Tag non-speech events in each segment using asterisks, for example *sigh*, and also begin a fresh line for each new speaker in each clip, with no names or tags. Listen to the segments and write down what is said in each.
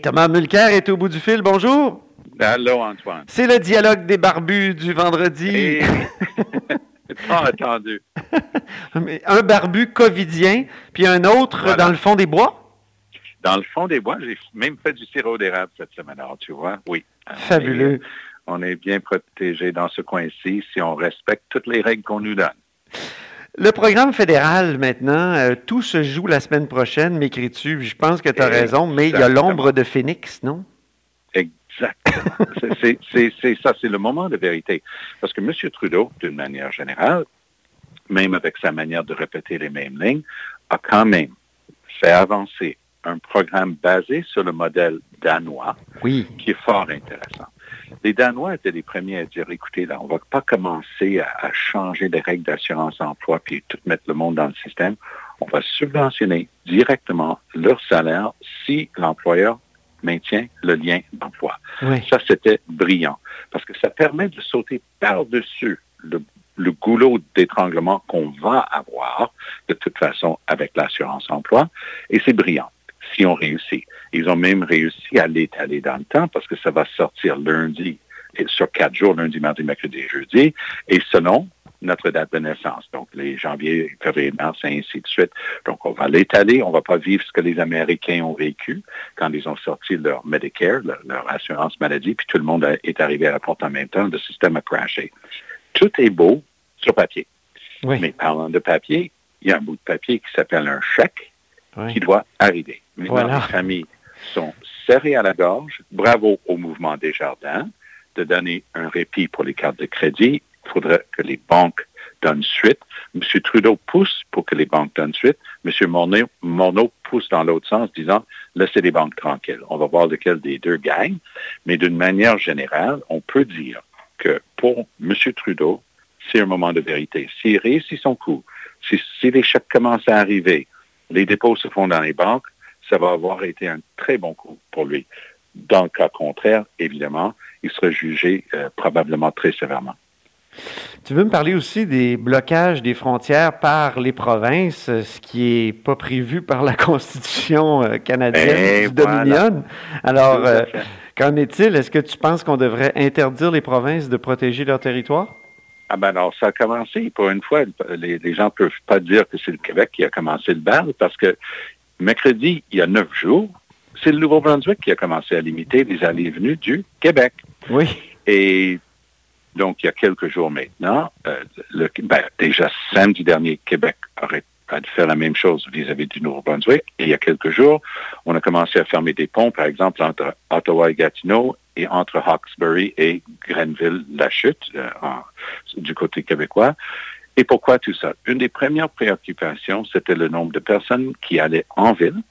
Thomas Mulcair est au bout du fil. Bonjour.
Allô, Antoine.
C'est le dialogue des barbus du vendredi.
Et... *laughs* Pas attendu. *laughs*
un barbu covidien, puis un autre dans le fond des bois?
Dans le fond des bois, j'ai même fait du sirop d'érable cette semaine. Alors, tu vois, oui.
Fabuleux.
On est, bien protégé dans ce coin-ci si on respecte toutes les règles qu'on nous donne.
Le programme fédéral, maintenant, euh, tout se joue la semaine prochaine, m'écris-tu? Je pense que tu as raison, mais il y a l'ombre de Phoenix, non?
Exactement. c'est ça, c'est le moment de vérité. Parce que M. Trudeau, d'une manière générale, même avec sa manière de répéter les mêmes lignes, a quand même fait avancer un programme basé sur le modèle danois,
oui.
qui est fort intéressant. Les Danois étaient les premiers à dire, écoutez, là, on ne va pas commencer à, changer les règles d'assurance-emploi puis tout mettre le monde dans le système. On va subventionner directement leur salaire si l'employeur maintient le lien d'emploi. Ça, c'était brillant parce que ça permet de sauter par-dessus le, le goulot d'étranglement qu'on va avoir de toute façon avec l'assurance-emploi et c'est brillant si on réussit. Ils ont même réussi à l'étaler dans le temps parce que ça va sortir lundi sur quatre jours, lundi, mardi, mercredi jeudi, et selon notre date de naissance. Donc, les janvier, février, mars, et ainsi de suite. Donc, on va l'étaler. On ne va pas vivre ce que les Américains ont vécu quand ils ont sorti leur Medicare, leur, assurance maladie, puis tout le monde est arrivé à la porte en même temps. Le système a crashé. Tout est beau sur papier. Mais parlant de papier, il y a un bout de papier qui s'appelle un chèque qui doit arriver. Maintenant, les familles sont serrées à la gorge. Bravo au mouvement des jardins de donner un répit pour les cartes de crédit. Il faudrait que les banques donnent suite. M. Trudeau pousse pour que les banques donnent suite. M. Morneau, pousse dans l'autre sens, disant laissez les banques tranquilles. On va voir lequel des deux gagne. Mais d'une manière générale, on peut dire que pour M. Trudeau, c'est un moment de vérité. S'il réussit son coup, si, si les chèques commencent à arriver, les dépôts se font dans les banques, ça va avoir été un très bon coup pour lui. Dans le cas contraire, évidemment, il serait jugé euh, probablement très sévèrement.
Tu veux me parler aussi des blocages des frontières par les provinces, ce qui n'est pas prévu par la *laughs* Constitution euh, canadienne du Dominion? Alors, euh, qu'en est-il? Est-ce que tu penses qu'on devrait interdire les provinces de protéger leur territoire?
Ah ben alors, ça a commencé. Pour une fois, les, gens ne peuvent pas dire que c'est le Québec qui a commencé le bal parce que mercredi, il y a neuf jours, c'est le Nouveau-Brunswick qui a commencé à limiter les allées et venues du Québec.
Oui.
Et donc, il y a quelques jours maintenant, euh, le, ben, déjà samedi dernier, Québec aurait de faire la même chose vis-à-vis du Nouveau-Brunswick. Et il y a quelques jours, on a commencé à fermer des ponts, par exemple, entre Ottawa et Gatineau et entre Hawkesbury et Grenville-La Chute, euh, du côté québécois. Et pourquoi tout ça? Une des premières préoccupations, c'était le nombre de personnes qui allaient en ville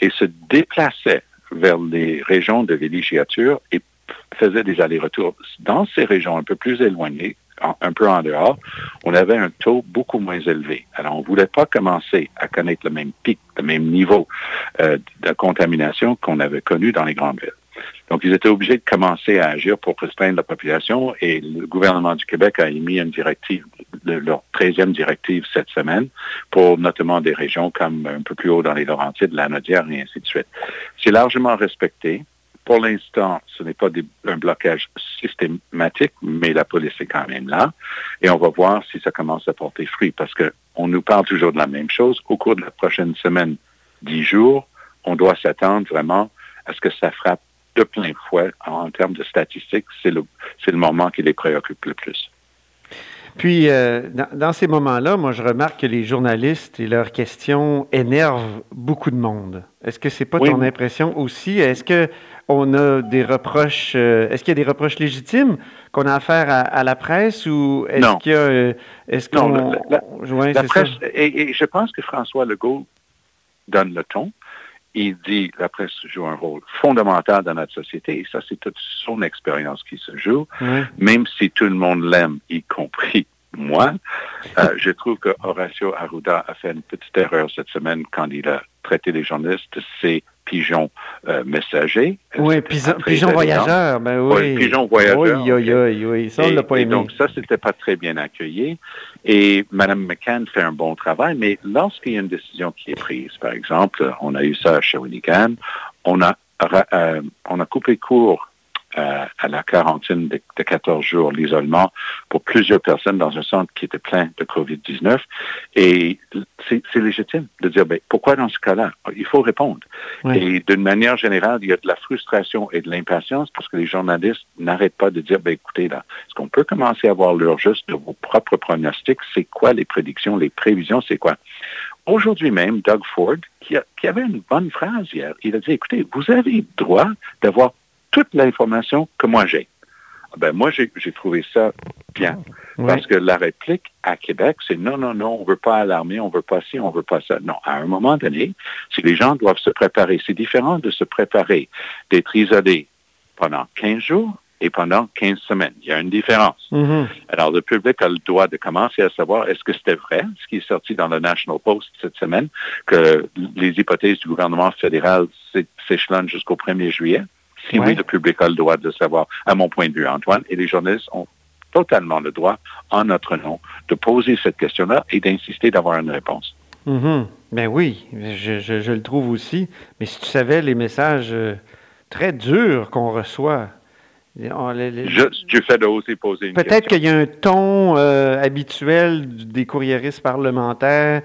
et se déplaçaient vers les régions de villégiature et faisaient des allers-retours. Dans ces régions un peu plus éloignées, un peu en dehors, on avait un taux beaucoup moins élevé. Alors, on ne voulait pas commencer à connaître le même pic, le même niveau euh, de contamination qu'on avait connu dans les grandes villes. Donc, ils étaient obligés de commencer à agir pour restreindre la population et le gouvernement du Québec a émis une directive, leur 13e directive cette semaine pour notamment des régions comme un peu plus haut dans les Laurentides, la Nodière et ainsi de suite. C'est largement respecté. Pour l'instant, ce n'est pas un blocage systématique, mais la police est quand même là. Et on va voir si ça commence à porter fruit parce qu'on nous parle toujours de la même chose. Au cours de la prochaine semaine, dix jours, on doit s'attendre vraiment à ce que ça frappe de plein fouet en termes de statistiques. C'est le, le moment qui les préoccupe le plus.
Puis, euh, dans, ces moments-là, moi, je remarque que les journalistes et leurs questions énervent beaucoup de monde. Est-ce que c'est pas ton impression aussi? Est-ce que on a des reproches, euh, est-ce qu'il y a des reproches légitimes qu'on a à faire à, la presse ou est-ce qu'il y a, euh, est-ce qu'on,
la, presse, et, je pense que François Legault donne le ton il dit la presse joue un rôle fondamental dans notre société et ça, c'est toute son expérience qui se joue. Même si tout le monde l'aime, y compris moi, euh, je trouve que Horacio Arruda a fait une petite erreur cette semaine quand il a traité les journalistes de ses pigeons euh, messagers.
Oui, pigeons voyageurs, ben oui.
pigeons voyageurs.
Oui, oui, oui, oui. Ça, on l'a pas aimé.
donc, ça, c'était pas très bien accueilli. Et Mme McCann fait un bon travail, mais lorsqu'il y a une décision qui est prise, par exemple, on a eu ça à Shawinigan, on a euh, on a coupé court euh, à la quarantaine de, 14 jours, l'isolement, pour plusieurs personnes dans un centre qui était plein de COVID-19. Et c'est légitime de dire, ben, pourquoi dans ce cas-là? Il faut répondre. Et d'une manière générale, il y a de la frustration et de l'impatience parce que les journalistes n'arrêtent pas de dire, ben, écoutez, là, est-ce qu'on peut commencer à avoir l'heure juste de vos propres pronostics? C'est quoi les prédictions, les prévisions, c'est quoi? Aujourd'hui même, Doug Ford, qui, qui, avait une bonne phrase hier, il a dit, écoutez, vous avez le droit d'avoir toute l'information que moi j'ai. Ah ben moi, j'ai trouvé ça bien. Parce que la réplique à Québec, c'est non, non, non, on ne veut pas alarmer, on ne veut pas ci, on ne veut pas ça. Non, à un moment donné, si les gens doivent se préparer, c'est différent de se préparer, d'être isolé pendant 15 jours et pendant 15 semaines. Il y a une différence. Mm-hmm. Alors, le public a le droit de commencer à savoir est-ce que c'était vrai, ce qui est sorti dans le National Post cette semaine, que les hypothèses du gouvernement fédéral s'échelonnent jusqu'au 1er juillet? Si oui, le public a le droit de savoir, à mon point de vue, Antoine, et les journalistes ont totalement le droit, en notre nom, de poser cette question-là et d'insister d'avoir une réponse.
Mm Ben oui, je, le trouve aussi. Mais si tu savais les messages euh, très durs qu'on reçoit.
je, tu fais de oser poser une
Peut-être qu'il y a un ton euh, habituel des courriéristes parlementaires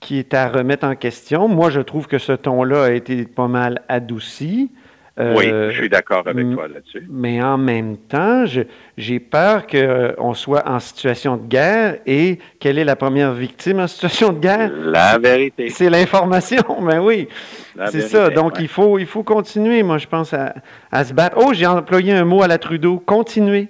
qui est à remettre en question. Moi, je trouve que ce ton-là a été pas mal adouci
oui, euh, je suis d'accord avec toi là-dessus.
Mais en même temps, j'ai peur qu'on euh, soit en situation de guerre et quelle est la première victime en situation de guerre?
La vérité.
C'est l'information, mais *laughs* ben oui. C'est ça. Donc, il, faut, il faut continuer, moi, je pense, à, à se battre. Oh, j'ai employé un mot à la Trudeau. Continuer.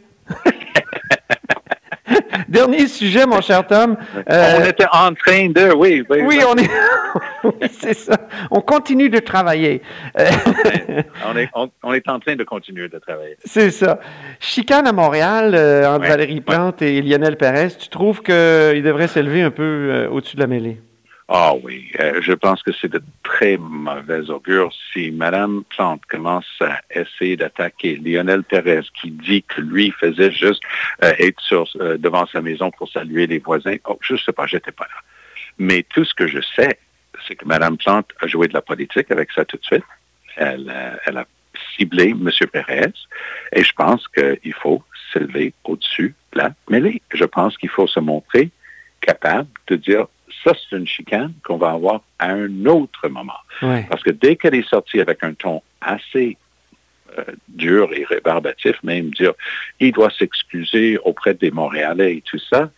*laughs* Dernier sujet, mon cher Tom.
Euh, on était en train de, oui.
Oui, oui on est, *laughs* oui, c'est ça. On continue de travailler.
on, est, on, est en train de continuer de travailler.
C'est ça. Chicane à Montréal, euh, entre Valérie Plante et Lionel Pérez, tu trouves qu'il devrait s'élever un peu euh, au-dessus de la mêlée?
Ah oui, euh, je pense que c'est de très mauvais augure si Mme Plante commence à essayer d'attaquer Lionel Pérez qui dit que lui faisait juste euh, être sur, euh, devant sa maison pour saluer les voisins. Oh, je ne sais pas, j'étais pas là. Mais tout ce que je sais, c'est que Mme Plante a joué de la politique avec ça tout de suite. Elle, elle a ciblé M. Pérez et je pense qu'il faut s'élever au-dessus de la mêlée. Je pense qu'il faut se montrer capable de dire ça, c'est une chicane qu'on va avoir à un autre moment. Parce que dès qu'elle est sortie avec un ton assez euh, dur et rébarbatif, même dire, il doit s'excuser auprès des Montréalais et tout ça,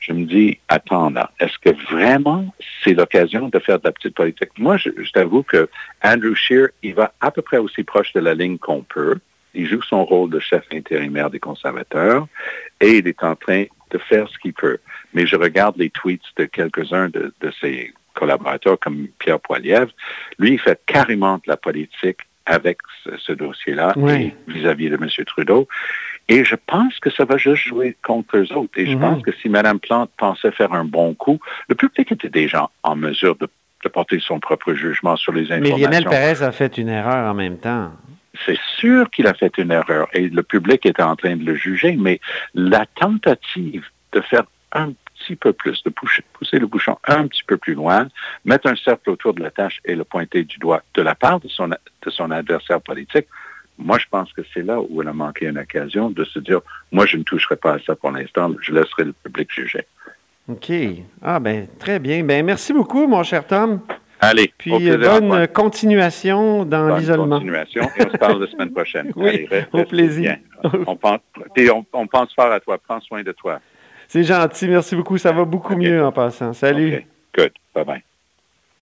je me dis, attends là, est-ce que vraiment c'est l'occasion de faire de la petite politique? Moi, je, je t'avoue que Andrew Scheer, il va à peu près aussi proche de la ligne qu'on peut. Il joue son rôle de chef intérimaire des conservateurs et il est en train de faire ce qu'il peut mais je regarde les tweets de quelques-uns de, ses collaborateurs comme Pierre Poilievre. Lui, il fait carrément de la politique avec ce, dossier-là vis-à-vis de M. Trudeau. Et je pense que ça va juste jouer contre eux autres. Et je mhm. pense que si Mme Plante pensait faire un bon coup, le public était déjà en mesure de, porter son propre jugement sur les informations.
Mais Lionel Pérez a fait une erreur en même temps.
C'est sûr qu'il a fait une erreur et le public était en train de le juger, mais la tentative de faire un petit peu plus, de pousser, le bouchon un petit peu plus loin, mettre un cercle autour de la tâche et le pointer du doigt de la part de son, adversaire politique, moi, je pense que c'est là où elle a manqué une occasion de se dire, moi, je ne toucherai pas à ça pour l'instant, je laisserai le public juger.
OK. Ah, ben, très bien. Ben, merci beaucoup, mon cher Tom.
Allez.
Puis bonne continuation dans l'isolement.
continuation et on se parle la semaine prochaine. *laughs*
oui, au plaisir.
On pense, on, on pense fort à toi. Prends soin de toi.
C'est gentil, merci beaucoup. Ça va beaucoup mieux en passant. Salut.
Good. Bye bye.